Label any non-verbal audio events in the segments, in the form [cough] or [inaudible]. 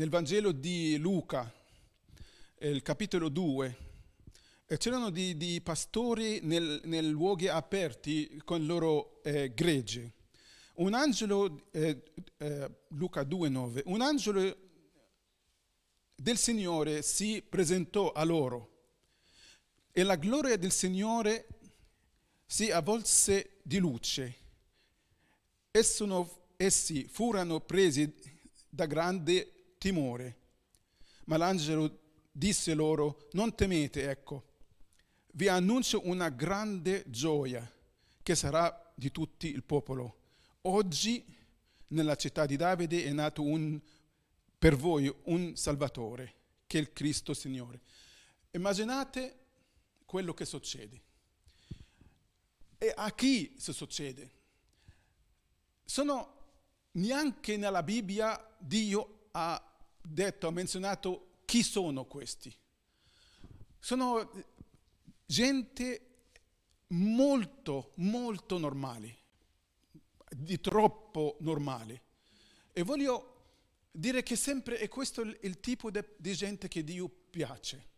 nel Vangelo di Luca, il capitolo 2, c'erano di, di pastori nel, nel, luoghi aperti con il loro eh, gregge. Un angelo, eh, eh, Luca 2,9, un angelo del Signore si presentò a loro e la gloria del Signore si avvolse di luce. essi furono presi da grande timore. Ma l'angelo disse loro, non temete, ecco, vi annuncio una grande gioia che sarà di tutti il popolo. Oggi nella città di Davide è nato un, per voi un Salvatore, che è il Cristo Signore. Immaginate quello che succede. E a chi si succede? Sono neanche nella Bibbia Dio ha detto, ha menzionato chi sono questi. Sono gente molto, molto normali, di troppo normali. E voglio dire che sempre è questo il tipo di gente che Dio piace.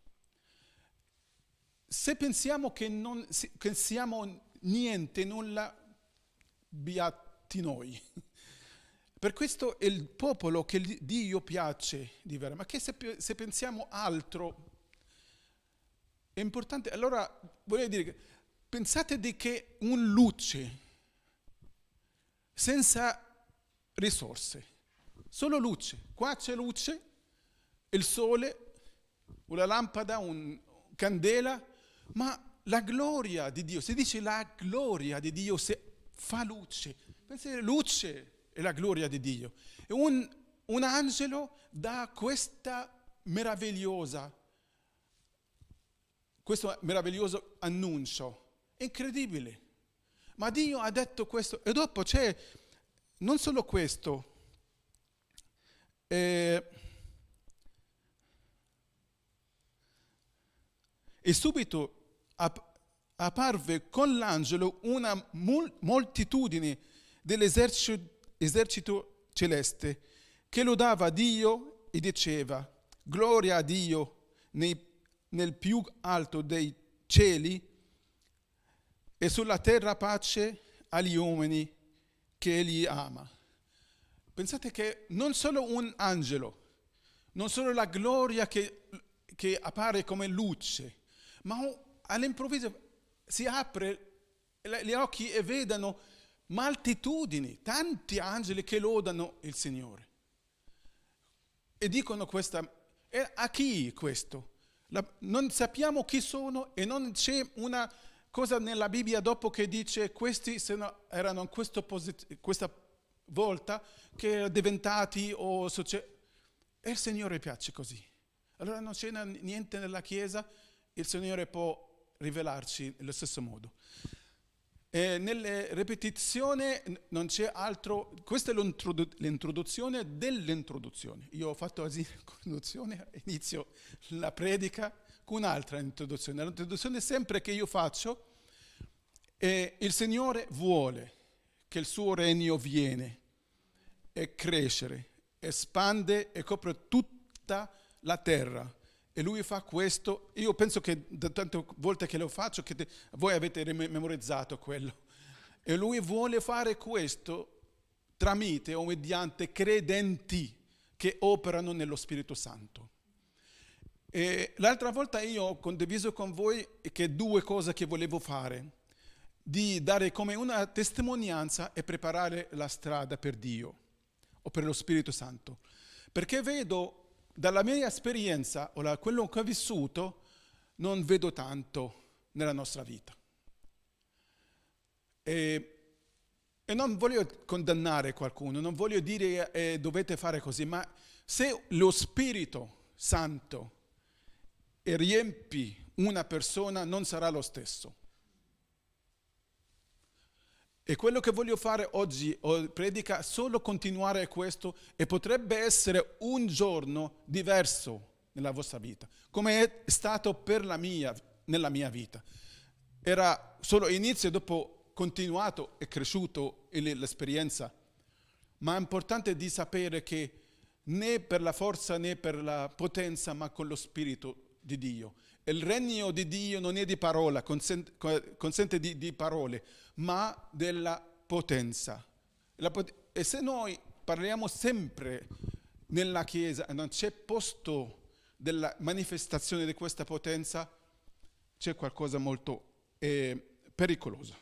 Se pensiamo che, non, che siamo niente, nulla, beati noi. [laughs] Per questo è il popolo che Dio piace di vero, ma che se, se pensiamo altro è importante. Allora voglio dire, pensate di che un luce senza risorse, solo luce. Qua c'è luce, il sole, una lampada, una candela, ma la gloria di Dio, si dice la gloria di Dio se fa luce. Pensate, luce è la gloria di Dio. E un, un angelo dà questa meravigliosa, questo meraviglioso annuncio. Incredibile. Ma Dio ha detto questo. E dopo c'è non solo questo. Eh, e subito apparve con l'angelo una moltitudine dell'esercito esercito celeste che lodava Dio e diceva, gloria a Dio nei, nel più alto dei cieli e sulla terra pace agli uomini che egli ama. Pensate che non solo un angelo, non solo la gloria che, che appare come luce, ma all'improvviso si apre gli occhi e vedono moltitudini, tanti angeli che lodano il Signore. E dicono questa, a chi questo? La, non sappiamo chi sono e non c'è una cosa nella Bibbia dopo che dice questi erano in posit- questa volta che erano diventati o succe- e il Signore piace così. Allora non c'è niente nella Chiesa, il Signore può rivelarci nello stesso modo. E nelle ripetizioni non c'è altro, questa è l'introduzione dell'introduzione. Io ho fatto [laughs] l'introduzione, inizio la predica con un'altra introduzione. L'introduzione sempre che io faccio è il Signore vuole che il suo regno viene e crescere, espande e copre tutta la terra e lui fa questo, io penso che da tante volte che lo faccio, che te, voi avete memorizzato quello. E lui vuole fare questo tramite o mediante credenti che operano nello Spirito Santo. E l'altra volta io ho condiviso con voi che due cose che volevo fare, di dare come una testimonianza e preparare la strada per Dio o per lo Spirito Santo. Perché vedo dalla mia esperienza o da quello che ho vissuto, non vedo tanto nella nostra vita. E, e non voglio condannare qualcuno, non voglio dire eh, dovete fare così, ma se lo Spirito Santo riempi una persona non sarà lo stesso. E quello che voglio fare oggi, predica, solo continuare questo e potrebbe essere un giorno diverso nella vostra vita, come è stato per la mia, nella mia vita. Era solo inizio e dopo continuato e cresciuto l'esperienza, ma è importante di sapere che né per la forza né per la potenza, ma con lo Spirito di Dio. Il regno di Dio non è di parola, consente, di, di, parole, ma della potenza. Pot- e se noi parliamo sempre nella Chiesa e non c'è posto della manifestazione di questa potenza, c'è qualcosa molto eh, pericoloso.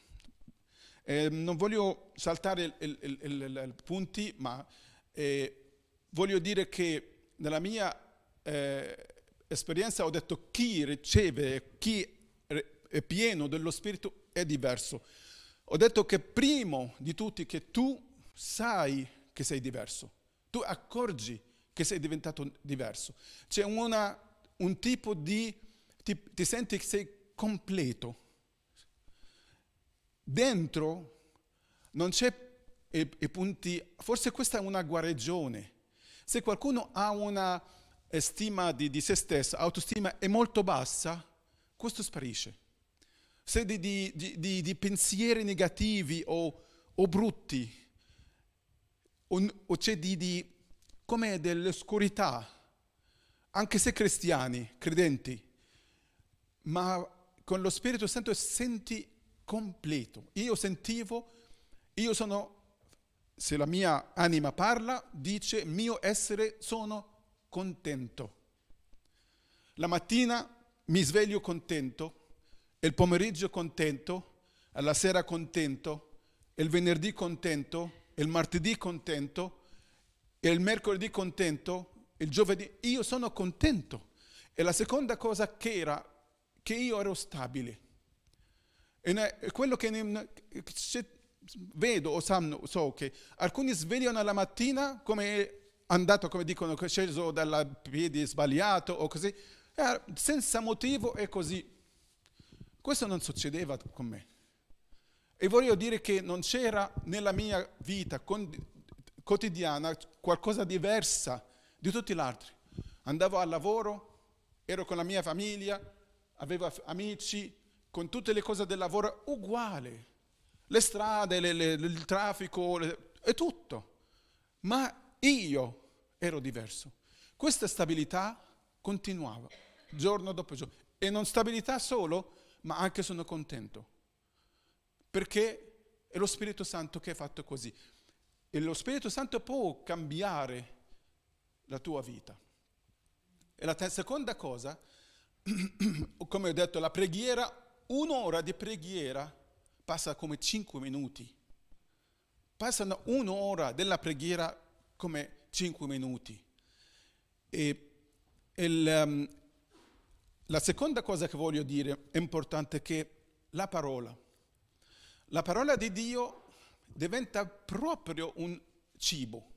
Eh, non voglio saltare i punti, ma eh, voglio dire che nella mia eh, esperienza ho detto chi riceve, chi è pieno dello Spirito è diverso. Ho detto che primo di tutti che tu sai che sei diverso, tu accorgi che sei diventato diverso. C'è una, un tipo di, ti, ti senti che sei completo. Dentro non c'è i, i punti, forse questa è una guarigione. Se qualcuno ha una stima di, di se stesso, autostima è molto bassa, questo sparisce. Se di, di, di pensieri negativi o, o brutti, o, o c'è di, come dell'oscurità, anche se cristiani, credenti, ma con lo Spirito Santo senti completo. Io sentivo, io sono, se la mia anima parla, dice mio essere sono contento. La mattina mi sveglio contento, il pomeriggio contento, alla sera contento, il venerdì contento, il martedì contento, il mercoledì contento, il giovedì. Io sono contento. E la seconda cosa che era che io ero stabile. E quello che vedo o so che alcuni svegliano la mattina come andato, come dicono, sceso dal piede sbagliato o così, eh, senza motivo e così. Questo non succedeva con me. E voglio dire che non c'era nella mia vita quotidiana qualcosa di diversa di tutti gli altri. Andavo al lavoro, ero con la mia famiglia, avevo amici, con tutte le cose del lavoro uguali. Le strade, le, le, il traffico, le, e tutto. Ma io ero diverso. Questa stabilità continuava giorno dopo giorno. E non stabilità solo, ma anche sono contento. Perché è lo Spirito Santo che è fatto così. E lo Spirito Santo può cambiare la tua vita. E la seconda cosa, [clears throat] come ho detto, la preghiera, un'ora di preghiera passa come cinque minuti. Passano un'ora della preghiera come cinque minuti. E il, um, la seconda cosa che voglio dire è importante che la parola, la parola di Dio diventa proprio un cibo.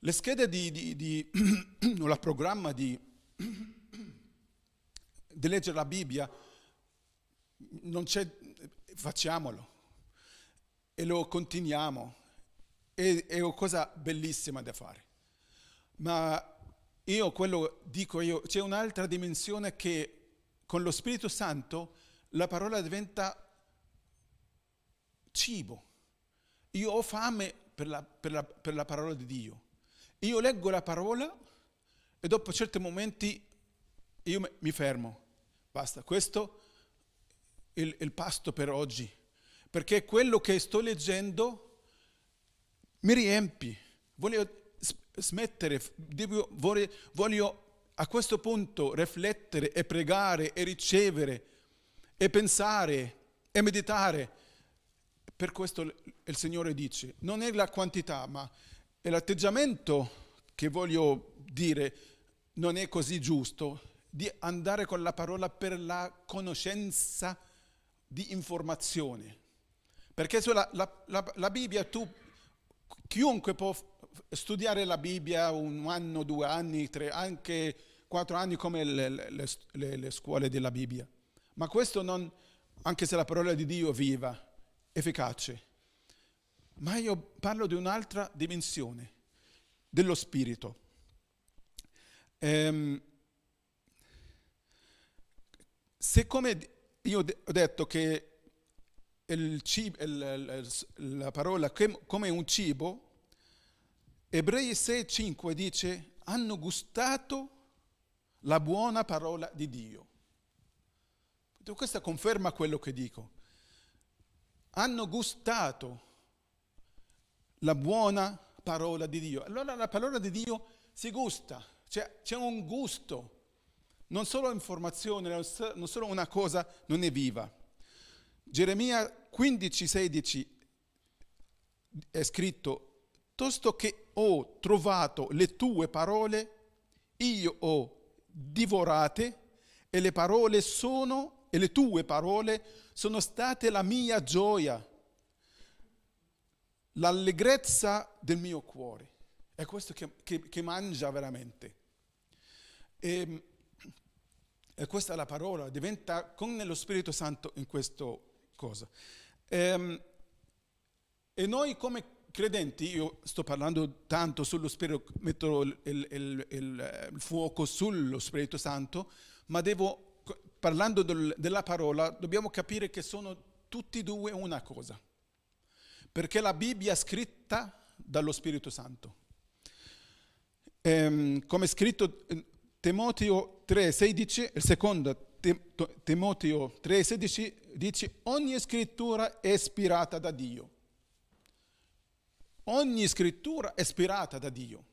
Le schede di, di, di [clears throat] il programma di, di leggere la Bibbia, non c'è, facciamolo e lo continuiamo è, è una cosa bellissima da fare. Ma io quello dico io, c'è un'altra dimensione che con lo Spirito Santo la parola diventa cibo. Io ho fame per la, per la, per la parola di Dio. Io leggo la parola e dopo certi momenti io mi fermo. Basta, questo è il, il pasto per oggi. Perché quello che sto leggendo mi riempi, voglio smettere, voglio, voglio a questo punto riflettere e pregare e ricevere e pensare e meditare. Per questo il Signore dice, non è la quantità, ma è l'atteggiamento che voglio dire, non è così giusto, di andare con la parola per la conoscenza di informazione. Perché sulla la, la, la Bibbia tu Chiunque può studiare la Bibbia un anno, due anni, tre, anche quattro anni come le, le, le, le scuole della Bibbia. Ma questo non, anche se la parola di Dio è viva, efficace. Ma io parlo di un'altra dimensione, dello spirito. Ehm, come io ho detto che il cibo, il, la parola come un cibo, Ebrei 6,5 dice, hanno gustato la buona parola di Dio. Questa conferma quello che dico. Hanno gustato la buona parola di Dio. Allora la parola di Dio si gusta, cioè, c'è un gusto, non solo informazione, non solo una cosa non è viva. Geremia 15, 16 è scritto, tosto che ho trovato le tue parole, io ho divorate e le parole sono, e le tue parole sono state la mia gioia, l'allegrezza del mio cuore. È questo che, che, che mangia veramente. E, ehm, e, questa è la parola, diventa con lo Spirito Santo in questa cosa. Ehm, e noi come credenti, io sto parlando tanto sullo Spirito, metto il, il, il, il fuoco sullo Spirito Santo, ma devo, parlando del, della parola, dobbiamo capire che sono tutti e due una cosa. Perché la Bibbia è scritta dallo Spirito Santo. Ehm, come scritto in Timoteo 3,16, il secondo Timoteo 3,16 dice ogni scrittura è ispirata da Dio Ogni scrittura è ispirata da Dio.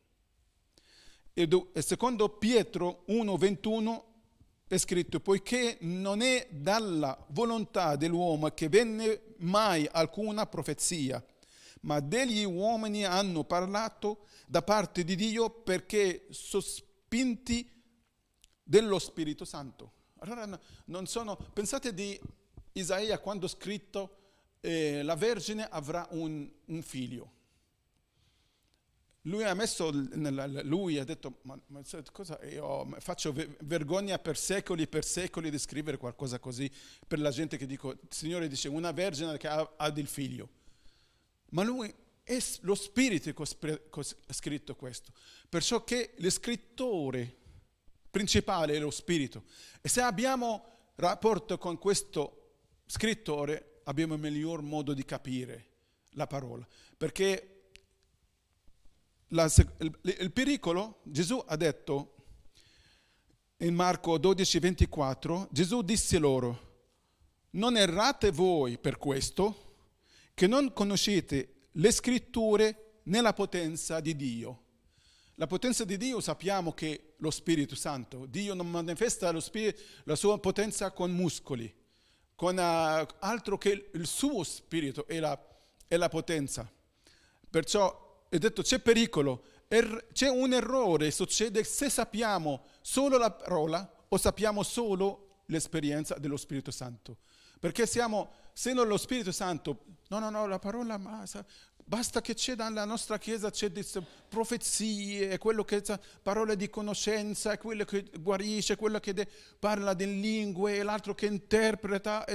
E secondo Pietro 1,21 è scritto, poiché non è dalla volontà dell'uomo che venne mai alcuna profezia, ma degli uomini hanno parlato da parte di Dio perché sospinti dello Spirito Santo. Allora non sono, pensate di Isaia quando ha scritto eh, la Vergine avrà un, un figlio. Lui ha messo, lui ha detto, ma, ma cosa, io faccio vergogna per secoli e per secoli di scrivere qualcosa così per la gente che dico, il Signore dice, una vergine che ha, ha del figlio. Ma lui, è lo spirito che ha scritto questo. Perciò che lo scrittore principale è lo spirito. E se abbiamo rapporto con questo scrittore, abbiamo il miglior modo di capire la parola. Perché la, il, il pericolo, Gesù ha detto in Marco 12, 24, Gesù disse loro, non errate voi per questo, che non conoscete le scritture né la potenza di Dio. La potenza di Dio sappiamo che è lo Spirito Santo. Dio non manifesta spirito, la sua potenza con muscoli, con uh, altro che il suo Spirito e la, e la potenza. Perciò e detto c'è pericolo, er, c'è un errore, succede se sappiamo solo la parola o sappiamo solo l'esperienza dello Spirito Santo. Perché siamo, se non lo Spirito Santo, no, no, no, la parola basta che c'è nella nostra Chiesa, c'è profezie, quello che parole di conoscenza, quello che guarisce, quello che de, parla di lingue, l'altro che interpreta.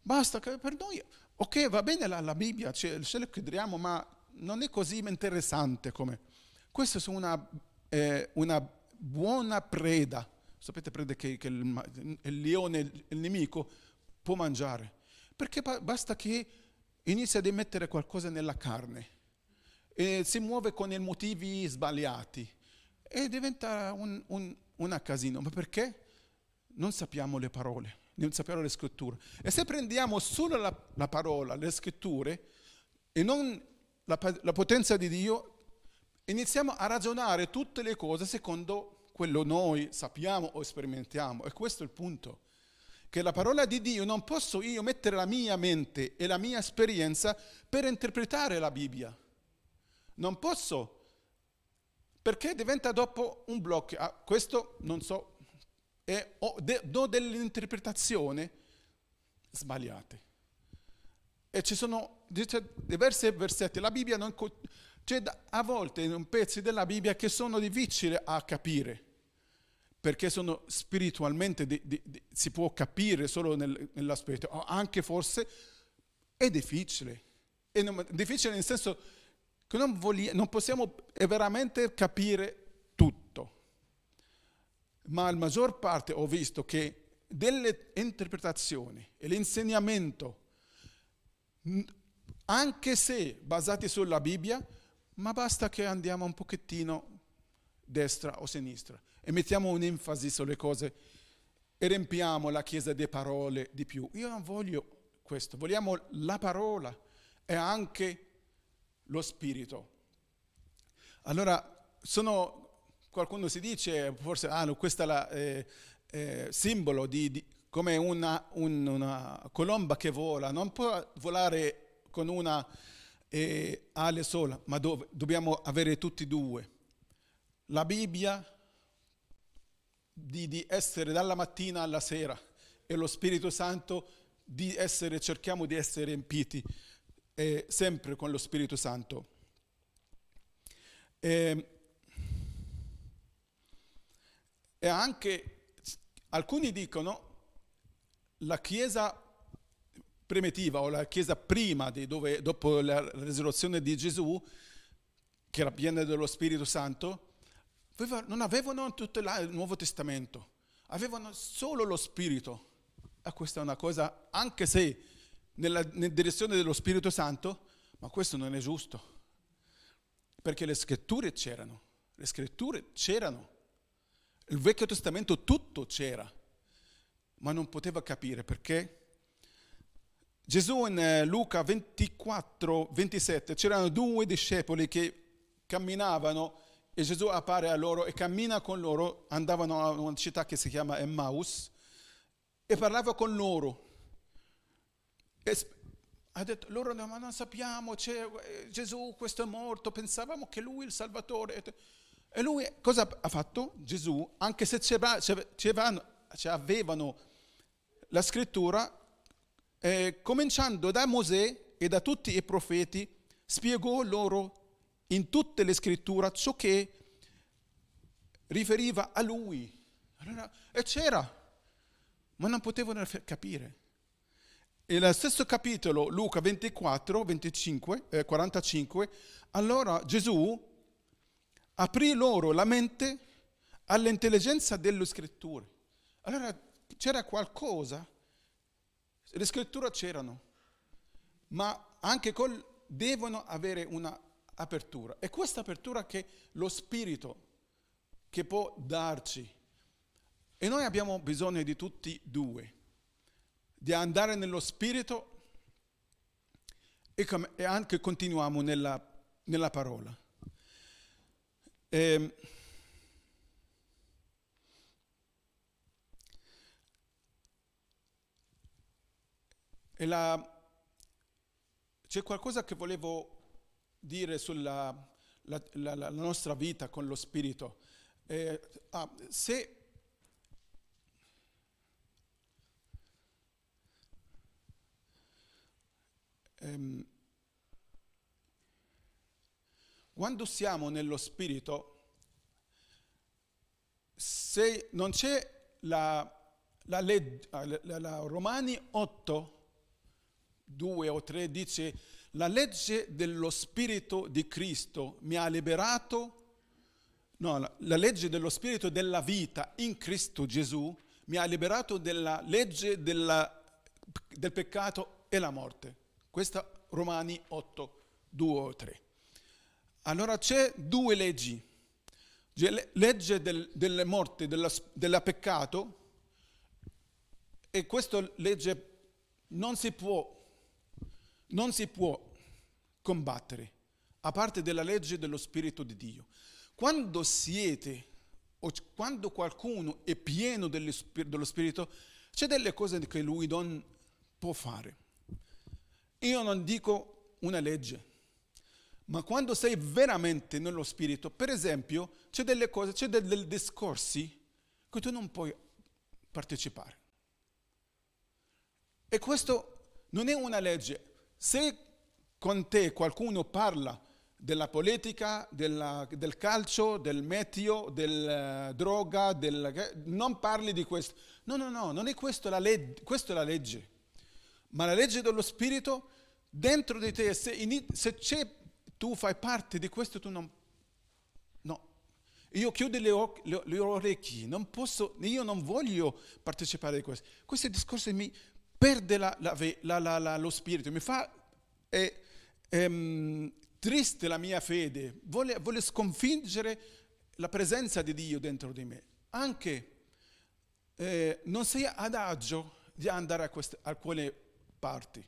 basta, che per noi, ok, va bene la, la Bibbia, ce, ce la chiediamo, ma non è così interessante come... Questa è una, eh, una buona preda. Sapete preda che, che il, il, leone, il nemico, può mangiare. Perché basta che inizia ad emettere qualcosa nella carne e si muove con i motivi sbagliati e diventa un, un, una casino. Ma perché? Non sappiamo le parole, non sappiamo le scritture. E se prendiamo solo la, la parola, le scritture, e non la, la potenza di Dio, iniziamo a ragionare tutte le cose secondo quello noi sappiamo o sperimentiamo. E questo è il punto. Che la parola di Dio non posso io mettere la mia mente e la mia esperienza per interpretare la Bibbia. Non posso, perché diventa dopo un blocco. Ah, questo non so, è, ho, de, do delle interpretazioni sbagliate. E ci sono diversi versetti. La Bibbia non... C'è a volte pezzi della Bibbia che sono difficili a capire, perché sono spiritualmente, di, di, di, si può capire solo nel, nell'aspetto, anche forse è difficile. È difficile nel senso che non, vogliamo, non possiamo veramente capire tutto. Ma la maggior parte ho visto che delle interpretazioni e l'insegnamento anche se basati sulla Bibbia, ma basta che andiamo un pochettino destra o sinistra e mettiamo un'enfasi sulle cose e riempiamo la Chiesa di parole di più. Io non voglio questo, vogliamo la parola e anche lo spirito. Allora, sono, qualcuno si dice, forse, ah, questo è il eh, eh, simbolo di, di come una, un, una, colomba che vola, non può volare con una eh, ale sola, ma dove, dobbiamo avere tutti e due. La Bibbia di, di, essere dalla mattina alla sera e lo Spirito Santo di essere, cerchiamo di essere riempiti eh, sempre con lo Spirito Santo. E, e anche alcuni dicono la Chiesa primitiva o la Chiesa prima di dove, dopo la risurrezione di Gesù, che era piena dello Spirito Santo, non avevano tutto il Nuovo Testamento, avevano solo lo Spirito. E questa è una cosa, anche se nella, nella direzione dello Spirito Santo, ma questo non è giusto, perché le scritture c'erano, le scritture c'erano, il Vecchio Testamento tutto c'era, ma non poteva capire perché. Gesù in eh, Luca 24, 27, c'erano due discepoli che camminavano e Gesù appare a loro e cammina con loro, andavano a una città che si chiama Emmaus e parlava con loro. E ha detto, loro ma non sappiamo, c'è eh, Gesù, questo è morto, pensavamo che lui è il Salvatore. E lui cosa ha fatto? Gesù, anche se avevano la scrittura, eh, cominciando da Mosè e da tutti i profeti, spiegò loro in tutte le scritture ciò che riferiva a lui. Allora, e c'era, ma non potevano capire. E nello stesso capitolo, Luca 24, 25, eh, 45, allora Gesù aprì loro la mente all'intelligenza delle scritture. Allora c'era qualcosa, le scritture c'erano, ma anche col, devono avere una apertura. È questa apertura che lo Spirito che può darci. E noi abbiamo bisogno di tutti e due, di andare nello Spirito e, anche continuiamo nella, nella parola. E, ehm, e la, c'è qualcosa che volevo dire sulla la, la, la nostra vita con lo Spirito. Eh, ah, se ehm, quando siamo nello Spirito, se non c'è la, la legge, la, Romani 8, 2 o 3 dice la legge dello Spirito di Cristo mi ha liberato, no, la, legge dello Spirito della vita in Cristo Gesù mi ha liberato dalla legge della, del peccato e la morte. Questa Romani 8, 2 o 3. Allora c'è due leggi. Legge del, della morte, della, del peccato, e questa legge non si può non si può combattere a parte della legge dello Spirito di Dio. Quando siete o quando qualcuno è pieno dello Spirito, c'è delle cose che lui non può fare. Io non dico una legge, ma quando sei veramente nello Spirito, per esempio, c'è delle cose, c'è dei discorsi che tu non puoi partecipare. E questo non è una legge, se con te qualcuno parla della politica, della, del calcio, del meteo, della droga, del, non parli di questo. No, no, no, non è questo la legge, questa è la legge. Ma la legge dello Spirito dentro di te, se, se c'è, tu fai parte di questo, tu non... No. Io chiudo le, oc- le, le orecchie, non posso, io non voglio partecipare di questo. Questi discorsi mi, perde la, la, lo spirito, mi fa eh, ehm, triste la mia fede, vuole, vuole sconfiggere la presenza di Dio dentro di me. Anche eh, non sei adagio di andare a, queste, a quelle parti.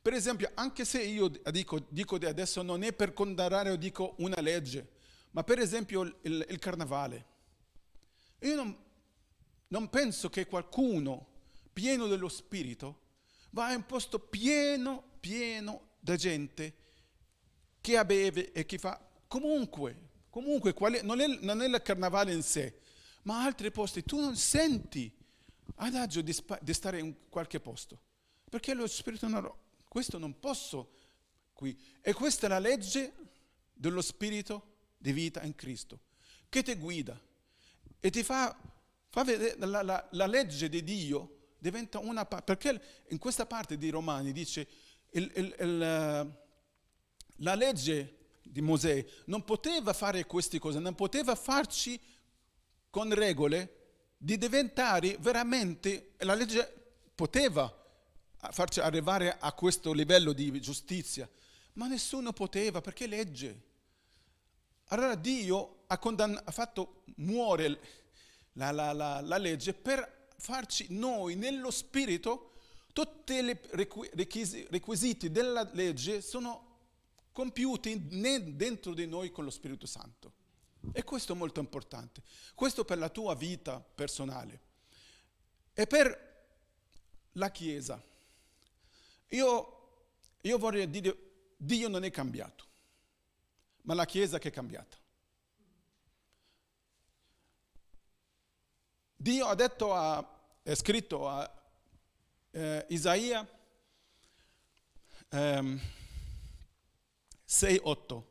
Per esempio, anche se io dico, dico di adesso non è per condannare o dico una legge, ma per esempio il, il carnavale. Io non, non penso che qualcuno pieno dello spirito va in un posto pieno, pieno di gente che beve e che fa comunque, comunque quale, non, è, non, è, il carnavale in sé, ma altri posti. Tu non senti adagio di, di stare in qualche posto, perché lo spirito non... Questo non posso qui. E questa è la legge dello spirito di vita in Cristo, che ti guida e ti fa, fa vedere la, la, la legge di Dio diventa una parte, perché in questa parte di Romani dice il, il, il, la legge di Mosè non poteva fare queste cose, non poteva farci con regole di diventare veramente, la legge poteva farci arrivare a questo livello di giustizia, ma nessuno poteva perché legge. Allora Dio ha, condann- ha fatto muore la, la, la, la, legge per farci noi nello spirito tutti i requisiti della legge sono compiuti dentro di noi con lo Spirito Santo. E questo è molto importante. Questo per la tua vita personale. E per la Chiesa. Io, io vorrei dire, Dio non è cambiato ma la Chiesa che è cambiata. Dio ha detto, a, è scritto a eh, Isaia ehm, 6,8.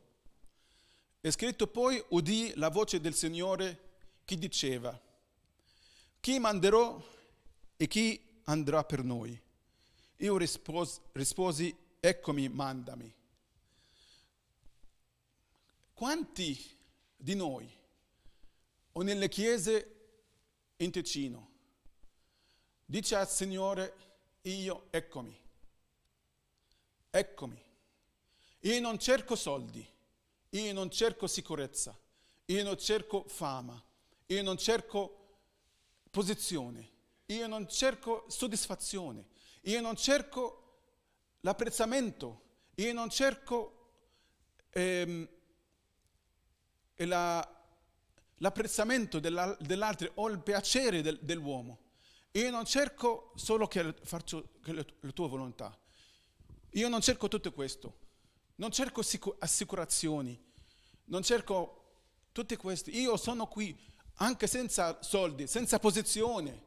È scritto poi, udì la voce del Signore che diceva, chi manderò e chi andrà per noi? Io risposi, risposi eccomi, mandami. Quanti di noi o nelle chiese in Ticino dice al Signore, io eccomi, eccomi, io non cerco soldi, io non cerco sicurezza, io non cerco fama, io non cerco posizione, io non cerco soddisfazione, io non cerco l'apprezzamento, io non cerco ehm, la, l'apprezzamento della, dell'altro o il piacere del, dell'uomo. Io non cerco solo che faccio la tua volontà. Io non cerco tutto questo. Non cerco assicurazioni. Non cerco tutti questi. Io sono qui anche senza soldi, senza posizione.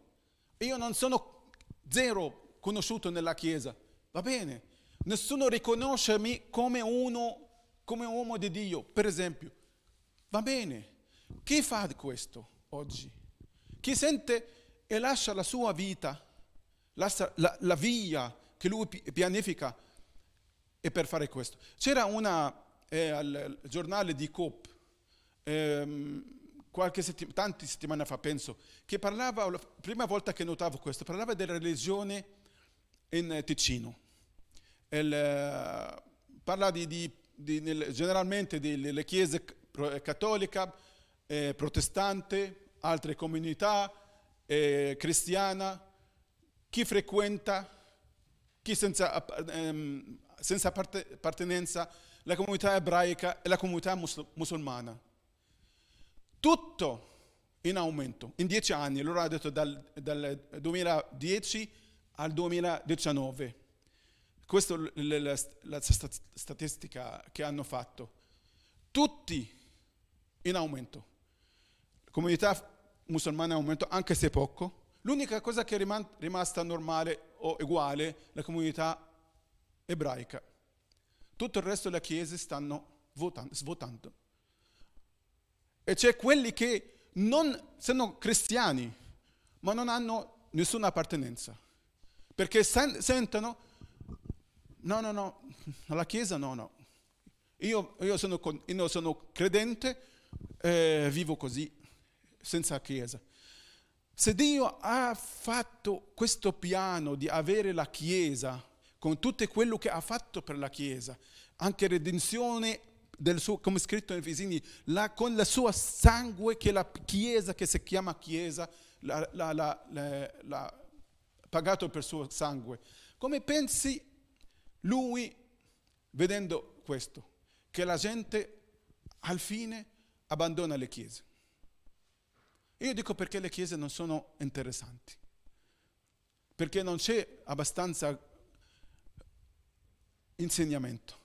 Io non sono zero conosciuto nella Chiesa. Va bene. Nessuno riconoscermi come uno, come uomo di Dio. Per esempio, Va bene. Chi fa questo oggi? Chi sente e lascia la sua vita, lascia la, la via che lui pianifica e per fare questo. C'era una eh, al giornale di Coop, ehm, qualche settim- tanti settimane fa penso, che parlava, la prima volta che notavo questo, parlava della religione in Ticino. Il, parla di, di, di nel, generalmente delle chiese cattolica, eh, protestante, altre comunità, eh, cristiana, chi frequenta, chi senza, ehm, senza appartenenza, la comunità ebraica e la comunità musulmana. Tutto in aumento. In dieci anni, loro hanno detto dal, dal 2010 al 2019. Questa è la, la, la statistica che hanno fatto. Tutti in aumento. La comunità musulmana è in aumento, anche se poco. L'unica cosa che è rimasta normale o uguale è la comunità ebraica. Tutto il resto delle chiese stanno votando, svuotando. E c'è quelli che non sono cristiani, ma non hanno nessuna appartenenza. Perché sen- sentono, no, no, no, la Chiesa no, no. Io, io, sono, io sono credente, eh, vivo così, senza chiesa. Se Dio ha fatto questo piano di avere la chiesa con tutto quello che ha fatto per la Chiesa, anche redenzione del suo, come scritto in Efesini, con il suo sangue che la Chiesa, che si chiama Chiesa, l'ha pagato per il suo sangue. Come pensi lui, vedendo questo, che la gente al fine abbandona le chiese? Io dico perché le chiese non sono interessanti, perché non c'è abbastanza insegnamento,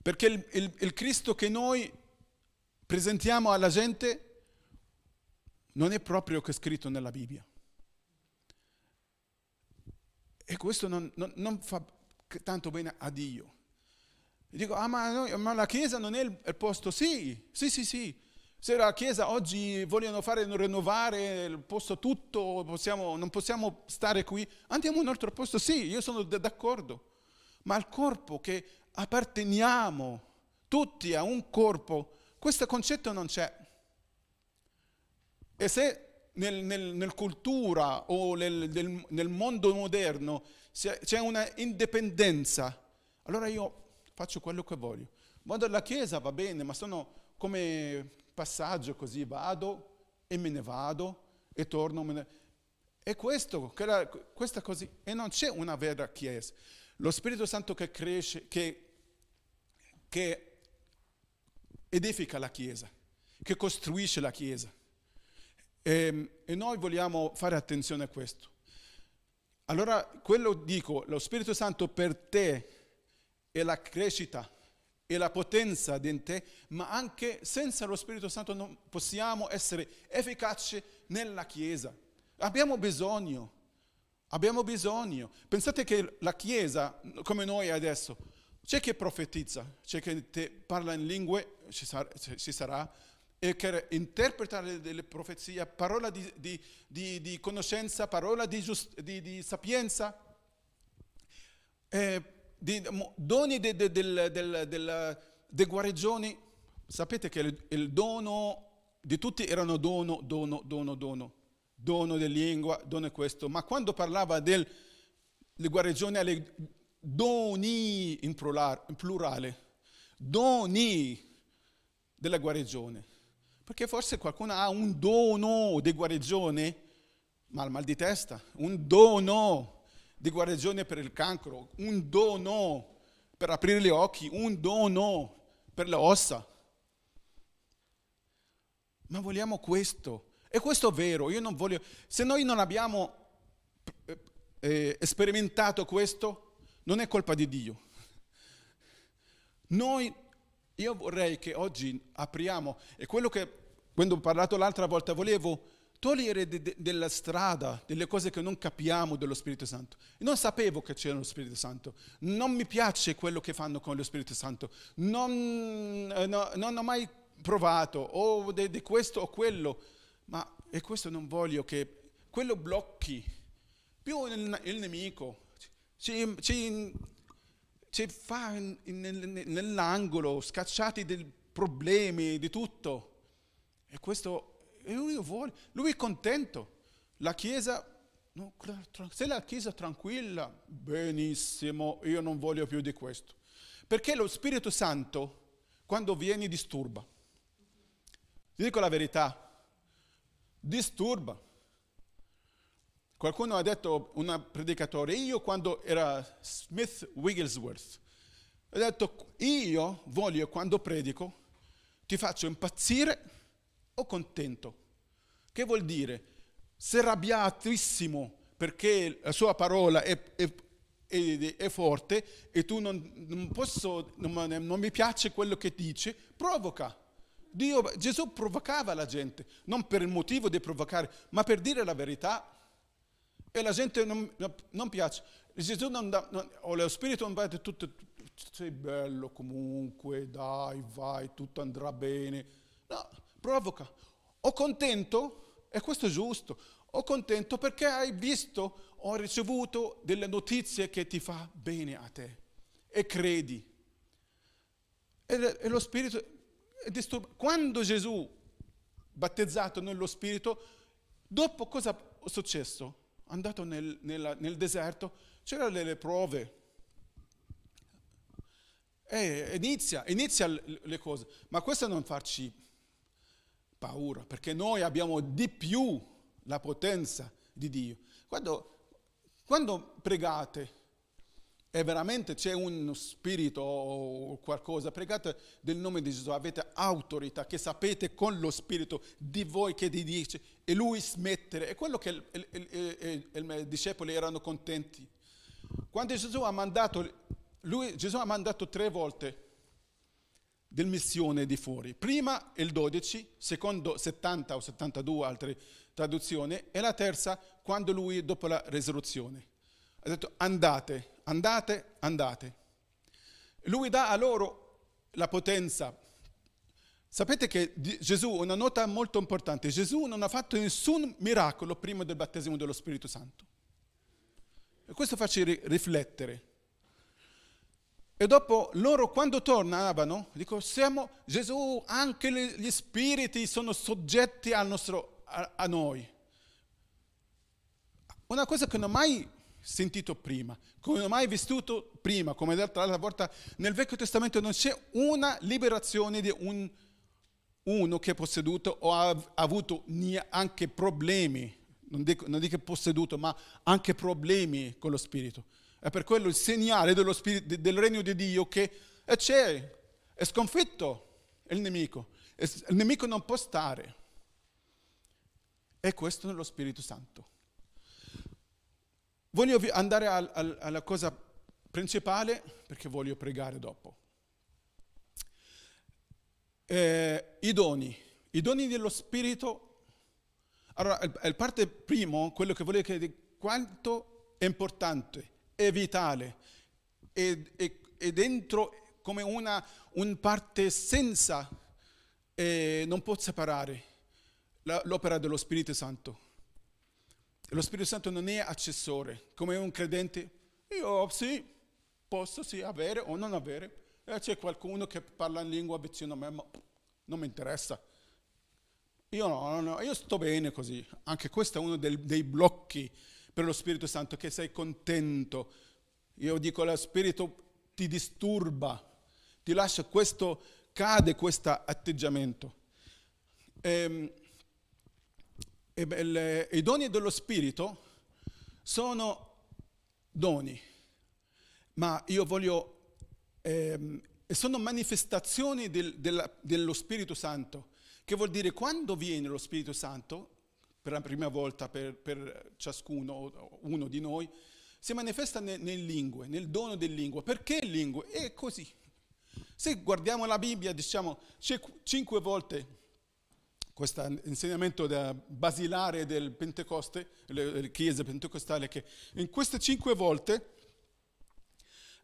perché il, il, il Cristo che noi presentiamo alla gente non è proprio che è scritto nella Bibbia. E questo non, non, non fa tanto bene a Dio. dico, ah ma, no, ma, la Chiesa non è il, il posto? Sì, sì, sì, sì. Se la Chiesa oggi vogliono fare rinnovare il posto tutto, possiamo, non possiamo stare qui, andiamo in un altro posto, sì, io sono d'accordo. Ma il corpo che apparteniamo tutti a un corpo, questo concetto non c'è. E se nel, nel, nel cultura o nel, nel, nel mondo moderno c'è una indipendenza, allora io faccio quello che voglio. Vado alla chiesa, va bene, ma sono come passaggio così vado e me ne vado e torno. Ne... E questo, questa così, e non c'è una vera chiesa. Lo Spirito Santo che cresce, che, che edifica la chiesa, che costruisce la chiesa. E, e noi vogliamo fare attenzione a questo. Allora, quello dico, lo Spirito Santo per te è la crescita e la potenza di te, ma anche senza lo Spirito Santo non possiamo essere efficaci nella Chiesa. Abbiamo bisogno, abbiamo bisogno. Pensate che la Chiesa, come noi adesso, c'è chi profetizza, c'è chi parla in lingue, ci sarà, ci sarà e che interpreta le, le profezie, parola di, di, di, di, conoscenza, parola di, giust, sapienza. Eh, di doni di, del, del, del, di guarigioni, sapete che il, il, dono di tutti erano dono, dono, dono, dono, dono di lingua, dono di questo, ma quando parlava delle guarigioni alle doni in plurale, in plurale, doni della guarigione, perché forse qualcuno ha un dono di guarigione, ma il mal di testa, un dono di guarigione per il cancro, un dono per aprire gli occhi, un dono per le ossa. Ma vogliamo questo. E questo è vero, io non voglio... Se noi non abbiamo eh, eh sperimentato questo, non è colpa di Dio. Noi, io vorrei che oggi apriamo, e quello che quando ho parlato l'altra volta volevo togliere de, de, della strada delle cose che non capiamo dello Spirito Santo. Non sapevo che c'era lo Spirito Santo, non mi piace quello che fanno con lo Spirito Santo, non, eh, no, non ho mai provato o di questo o quello, ma e questo non voglio che quello blocchi più il, il nemico, ci, ci, ci fa in, in, nell'angolo, scacciati dei problemi, di tutto. E questo e lui vuole, lui è contento. La Chiesa, no, se la Chiesa è tranquilla, benissimo, io non voglio più di questo. Perché lo Spirito Santo, quando viene, disturba. Ti dico la verità, disturba. Qualcuno ha detto, un predicatore, io quando era Smith Wigglesworth, ha detto, io voglio quando predico, ti faccio impazzire o contento. Che vuol dire? Se arrabbiatissimo perché la sua parola è, è, è, è forte e tu non, non, posso, non, non mi piace quello che dici, provoca. Dio, Gesù provocava la gente, non per il motivo di provocare, ma per dire la verità. E la gente non, non piace. Gesù non dà, non, o lo Spirito non va tutto, sei bello comunque, dai, vai, tutto andrà bene. No, provoca. O contento, e questo è giusto, o contento perché hai visto o ricevuto delle notizie che ti fa bene a te e credi. E, e lo Spirito è disturbato. Quando Gesù, battezzato nello Spirito, dopo cosa è successo? Andato nel, nella, nel deserto, c'erano delle prove, E inizia, inizia le cose, ma questo non farci paura, perché noi abbiamo di più la potenza di Dio. Quando, quando pregate e veramente c'è uno spirito o qualcosa, pregate del nome di Gesù, avete autorità, che sapete con lo spirito di voi che vi dice e lui smettere. È quello che i discepoli erano contenti. Quando Gesù ha mandato, lui, Gesù ha mandato tre volte del missione di fuori. Prima il 12, secondo 70 o 72 altre traduzioni, e la terza quando lui, dopo la risurrezione, ha detto andate, andate, andate. Lui dà a loro la potenza. Sapete che Gesù, una nota molto importante, Gesù non ha fatto nessun miracolo prima del battesimo dello Spirito Santo. E questo faccia riflettere. E dopo loro quando tornavano, dico, siamo Gesù, anche gli spiriti sono soggetti nostro, a, a noi. Una cosa che non ho mai sentito prima, come non ho mai vissuto prima, come l'altra volta nel Vecchio Testamento non c'è una liberazione di un, uno che è posseduto o ha avuto anche problemi, non dico, non dico posseduto, ma anche problemi con lo spirito. È per quello il segnale dello spirito, del regno di Dio che c'è, è sconfitto il nemico. Il nemico non può stare. E questo è lo Spirito Santo. Voglio andare al, al, alla cosa principale perché voglio pregare dopo. Eh, I doni, i doni dello Spirito. Allora, il, il parte primo, quello che voglio chiedere, quanto è importante è vitale, è, è, è dentro come una un parte senza, eh, non può separare l'opera dello Spirito Santo. Lo Spirito Santo non è accessore, come un credente. Io sì, posso sì avere o non avere. E c'è qualcuno che parla in lingua vicino a me, ma non mi interessa. Io no, no, io sto bene così. Anche questo è uno dei, dei blocchi per lo Spirito Santo, che sei contento. Io dico, lo Spirito ti disturba, ti lascia questo, cade questo atteggiamento. E, ehm, e, le, I doni dello Spirito sono doni, ma io voglio, eh, sono manifestazioni del, della, dello Spirito Santo, che vuol dire quando viene lo Spirito Santo, per la prima volta per, per ciascuno, uno di noi, si manifesta nel, nel lingue, nel dono del lingua. Perché lingue? È così. Se guardiamo la Bibbia, diciamo, c'è cinque volte questo insegnamento basilare del Pentecoste, le, le chiese pentecostali, che in queste cinque volte,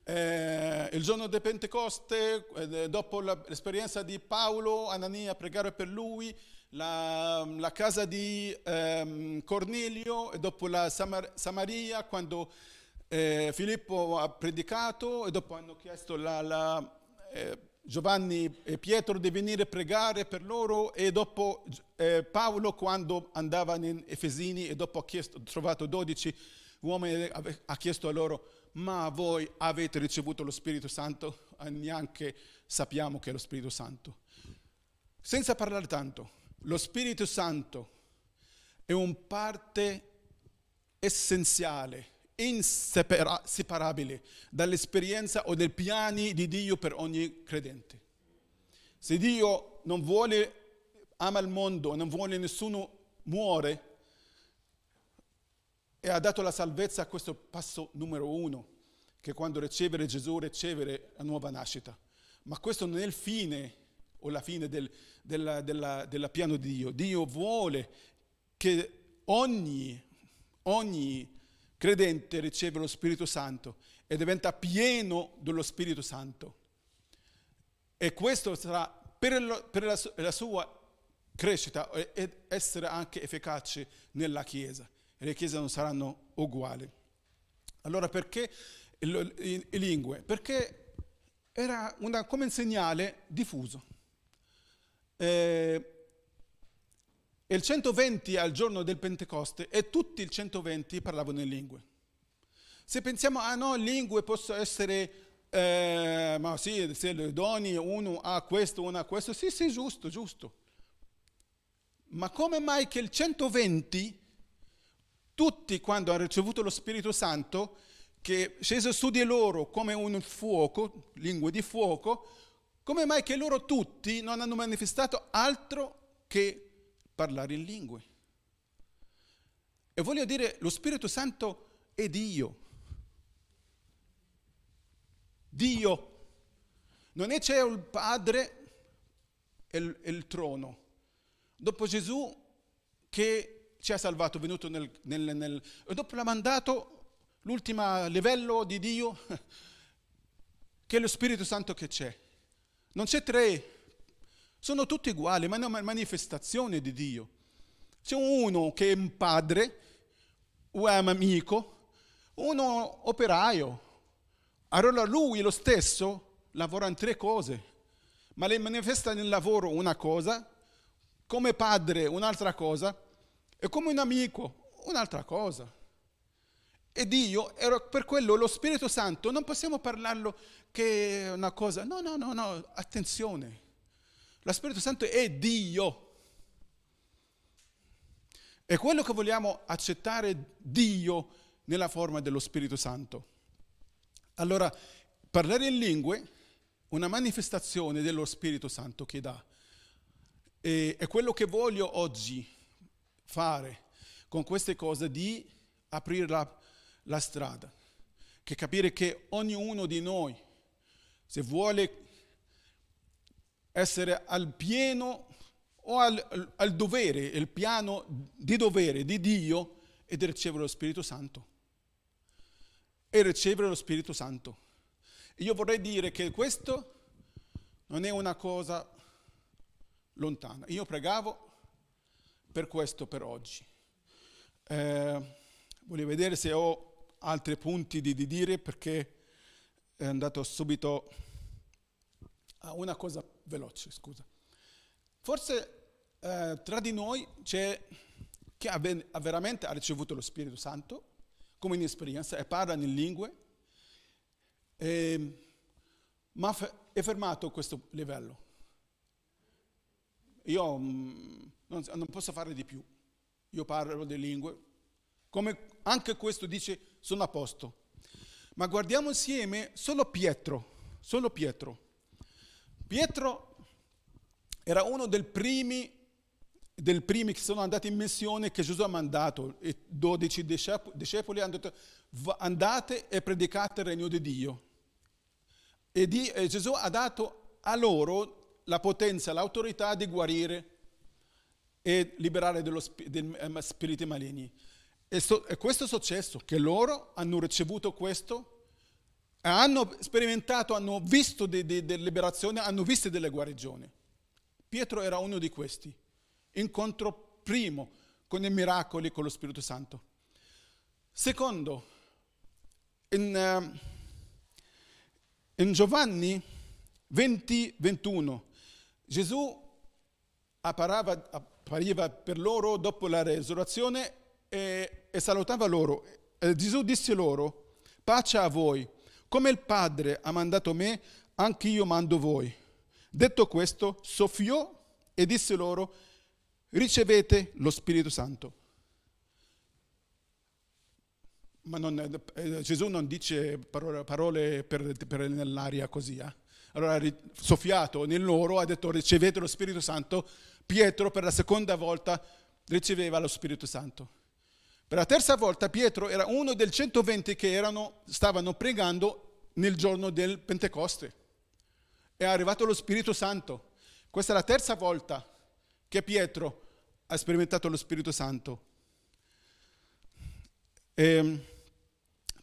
eh, il giorno del Pentecoste, eh, dopo l'esperienza di Paolo, Anania pregare per lui, la, la casa di ehm, Cornelio e dopo la Samar- Samaria quando eh, Filippo ha predicato e dopo hanno chiesto la, la, eh, Giovanni e Pietro di venire a pregare per loro e dopo eh, Paolo quando andava in Efesini e dopo ha chiesto, trovato 12 uomini ha chiesto a loro ma voi avete ricevuto lo Spirito Santo? neanche sappiamo che è lo Spirito Santo. Senza parlare tanto, lo Spirito Santo è un parte essenziale, inseparabile dall'esperienza o dai piani di Dio per ogni credente. Se Dio non vuole, ama il mondo, non vuole nessuno muore, e ha dato la salvezza a questo passo numero uno, che quando ricevere Gesù, ricevere la nuova nascita. Ma questo non è il fine o la fine del, della, della, della piano di Dio. Dio vuole che ogni, ogni credente riceva lo Spirito Santo e diventa pieno dello Spirito Santo. E questo sarà per, lo, per la, la, sua crescita ed essere anche efficace nella Chiesa. E le Chiese non saranno uguali. Allora perché le lingue? Perché era una, come un segnale diffuso. Eh, il 120 al giorno del Pentecoste e tutti i 120 parlavano in lingue. Se pensiamo, ah no, lingue possono essere eh, ma sì, se le doni, uno ha questo, uno ha questo, sì, sì, giusto, giusto. Ma come mai che il 120, tutti quando hanno ricevuto lo Spirito Santo, che scese su di loro come un fuoco, lingue di fuoco, come mai che loro tutti non hanno manifestato altro che parlare in lingue? E voglio dire, lo Spirito Santo è Dio. Dio. Non è c'è il Padre e il, il, trono. Dopo Gesù che ci ha salvato, venuto nel, nel, nel e dopo l'ha mandato l'ultimo livello di Dio, [laughs] che è lo Spirito Santo che c'è. Non c'è tre, sono tutti uguali, ma è una manifestazione di Dio. C'è uno che è un padre, un amico, uno operaio. Allora lui lo stesso lavora in tre cose, ma le manifesta nel lavoro una cosa, come padre un'altra cosa e come un amico un'altra cosa. E Dio, per quello lo Spirito Santo, non possiamo parlarlo che è una cosa, no, no, no, no, attenzione. Lo Spirito Santo è Dio. È quello che vogliamo accettare Dio nella forma dello Spirito Santo. Allora, parlare in lingue, una manifestazione dello Spirito Santo che dà. E, è quello che voglio oggi fare con queste cose di aprire la la strada, che capire che ognuno di noi, se vuole essere al pieno o al, al dovere, il piano di dovere di Dio, è di ricevere lo Spirito Santo. E ricevere lo Spirito Santo. Io vorrei dire che questo non è una cosa lontana. Io pregavo per questo per oggi. Eh, voglio vedere se ho altri punti di, di dire perché è andato subito a una cosa veloce, scusa. Forse eh, tra di noi c'è chi ha, ben, ha, veramente ha ricevuto lo Spirito Santo come in esperienza e parla in lingue, e, ma è fermato questo livello. Io mm, non, non posso fare di più. Io parlo di lingue, come anche questo dice sono a posto. Ma guardiamo insieme solo Pietro, solo Pietro. Pietro era uno dei primi, dei primi che sono andati in missione che Gesù ha mandato, i dodici discepoli hanno detto andate e predicate il regno di Dio. E, Gesù ha dato a loro la potenza, l'autorità di guarire e liberare dei eh, spiriti maligni. E, so, e questo è successo, che loro hanno ricevuto questo, hanno sperimentato, hanno visto delle de, liberazioni, hanno visto delle guarigioni. Pietro era uno di questi. Incontro primo con i miracoli con lo Spirito Santo. Secondo, in, uh, in Giovanni 20, 21, Gesù appariva, appariva per loro dopo la resurrezione e, e salutava loro. E Gesù disse loro, pace a voi, come il Padre ha mandato me, anche io mando voi. Detto questo, soffiò e disse loro, ricevete lo Spirito Santo. Ma non, eh, Gesù non dice parole, parole per, per nell'aria così. Eh? Allora soffiato nel loro, ha detto ricevete lo Spirito Santo. Pietro per la seconda volta riceveva lo Spirito Santo. Per la terza volta Pietro era uno dei 120 che erano, stavano pregando nel giorno del Pentecoste. È arrivato lo Spirito Santo. Questa è la terza volta che Pietro ha sperimentato lo Spirito Santo. E ehm,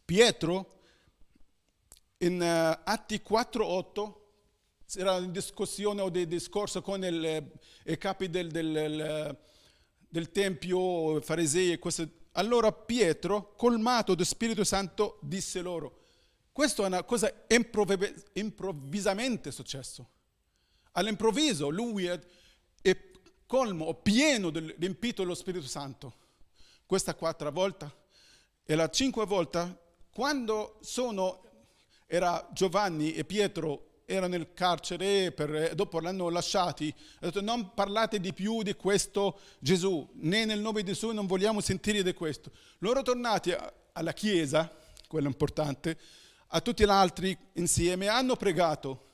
Pietro in uh, Atti 4.8 era in discussione o di discorso con il, eh, i capi del, del, del Tempio, farisei e queste allora Pietro, colmato di Spirito Santo, disse loro, questo è una cosa improvvisamente successo. All'improvviso lui è, colmo, pieno, del, riempito dello Spirito Santo. Questa quattro volta e la cinque volta, quando sono era Giovanni e Pietro era nel carcere, per, dopo l'hanno lasciati, ha detto non parlate di più di questo Gesù, né nel nome di Gesù non vogliamo sentire di questo. Loro tornati alla chiesa, quello importante, a tutti gli altri insieme, hanno pregato.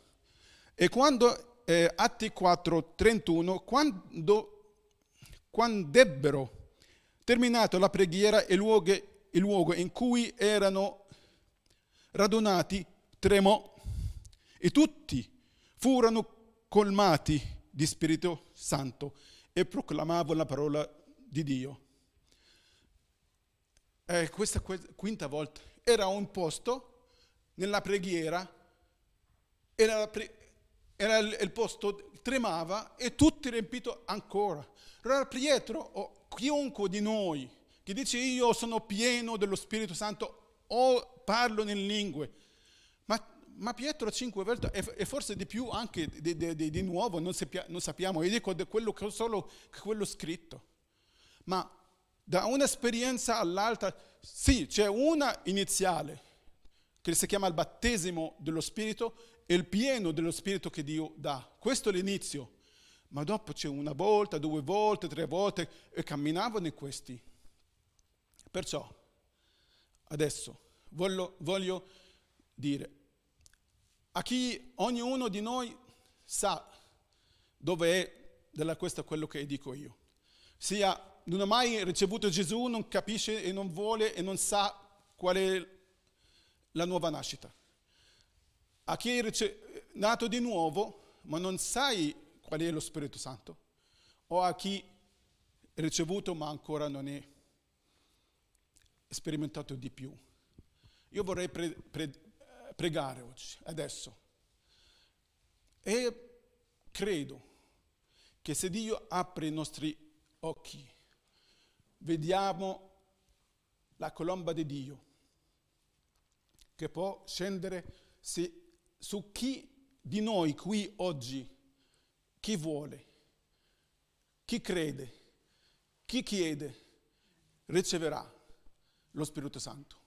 E quando, eh, Atti 4, 31, quando, quando ebbero terminato la preghiera, luogo, il luogo in cui erano radunati tremò e tutti furono colmati di Spirito Santo e proclamavano la parola di Dio. Eh, questa quinta volta era un posto nella preghiera, era, pre- era il, il, posto tremava e tutti riempito ancora. Allora Pietro o chiunque di noi che dice io sono pieno dello Spirito Santo o parlo in lingue, ma Pietro cinque volte, e forse di più anche di, di, di, nuovo, non, sapia, non, sappiamo, io dico quello, solo quello scritto. Ma da un'esperienza all'altra, sì, c'è una iniziale, che si chiama il battesimo dello Spirito, e il pieno dello Spirito che Dio dà. Questo è l'inizio. Ma dopo c'è una volta, due volte, tre volte, e camminavano in questi. Perciò, adesso, voglio, voglio dire, a chi ognuno di noi sa dove è della questo quello che dico io. Sia non ha mai ricevuto Gesù, non capisce e non vuole e non sa qual è la nuova nascita. A chi è nato di nuovo, ma non sai qual è lo Spirito Santo. O a chi è ricevuto ma ancora non è sperimentato di più. Io vorrei pre- pre- pregare oggi, adesso. E credo che se Dio apre i nostri occhi, vediamo la colomba di Dio che può scendere su chi di noi qui oggi, chi vuole, chi crede, chi chiede, riceverà lo Spirito Santo.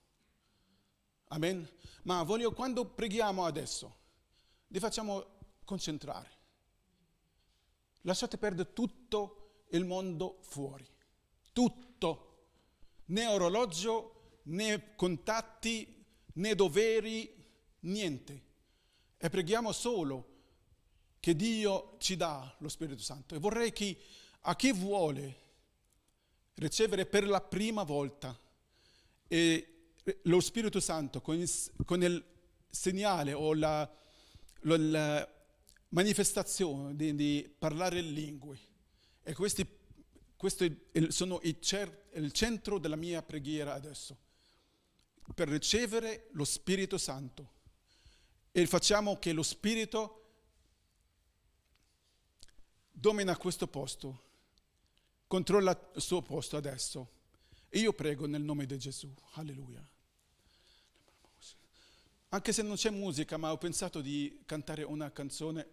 Amen. Ma voglio, quando preghiamo adesso, li facciamo concentrare. Lasciate perdere tutto il mondo fuori. Tutto. Né orologio, né contatti, né doveri, niente. E preghiamo solo che Dio ci dà lo Spirito Santo. E vorrei che a chi vuole ricevere per la prima volta e lo Spirito Santo con il, con il segnale o la, la manifestazione di, di, parlare in lingue. E questi, questo sono il, il centro della mia preghiera adesso, per ricevere lo Spirito Santo. E facciamo che lo Spirito domina questo posto, controlla il suo posto adesso. E io prego nel nome di Gesù. Alleluia. Anche se non c'è musica, ma ho pensato di cantare una canzone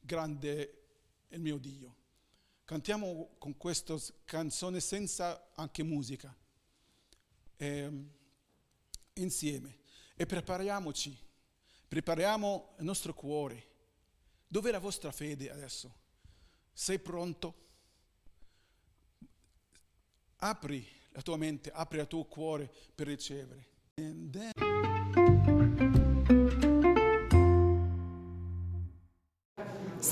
grande il mio Dio. Cantiamo con questa canzone senza anche musica, eh, insieme. E prepariamoci, prepariamo il nostro cuore. Dov'è la vostra fede adesso? Sei pronto? Apri la tua mente, apri il tuo cuore per ricevere.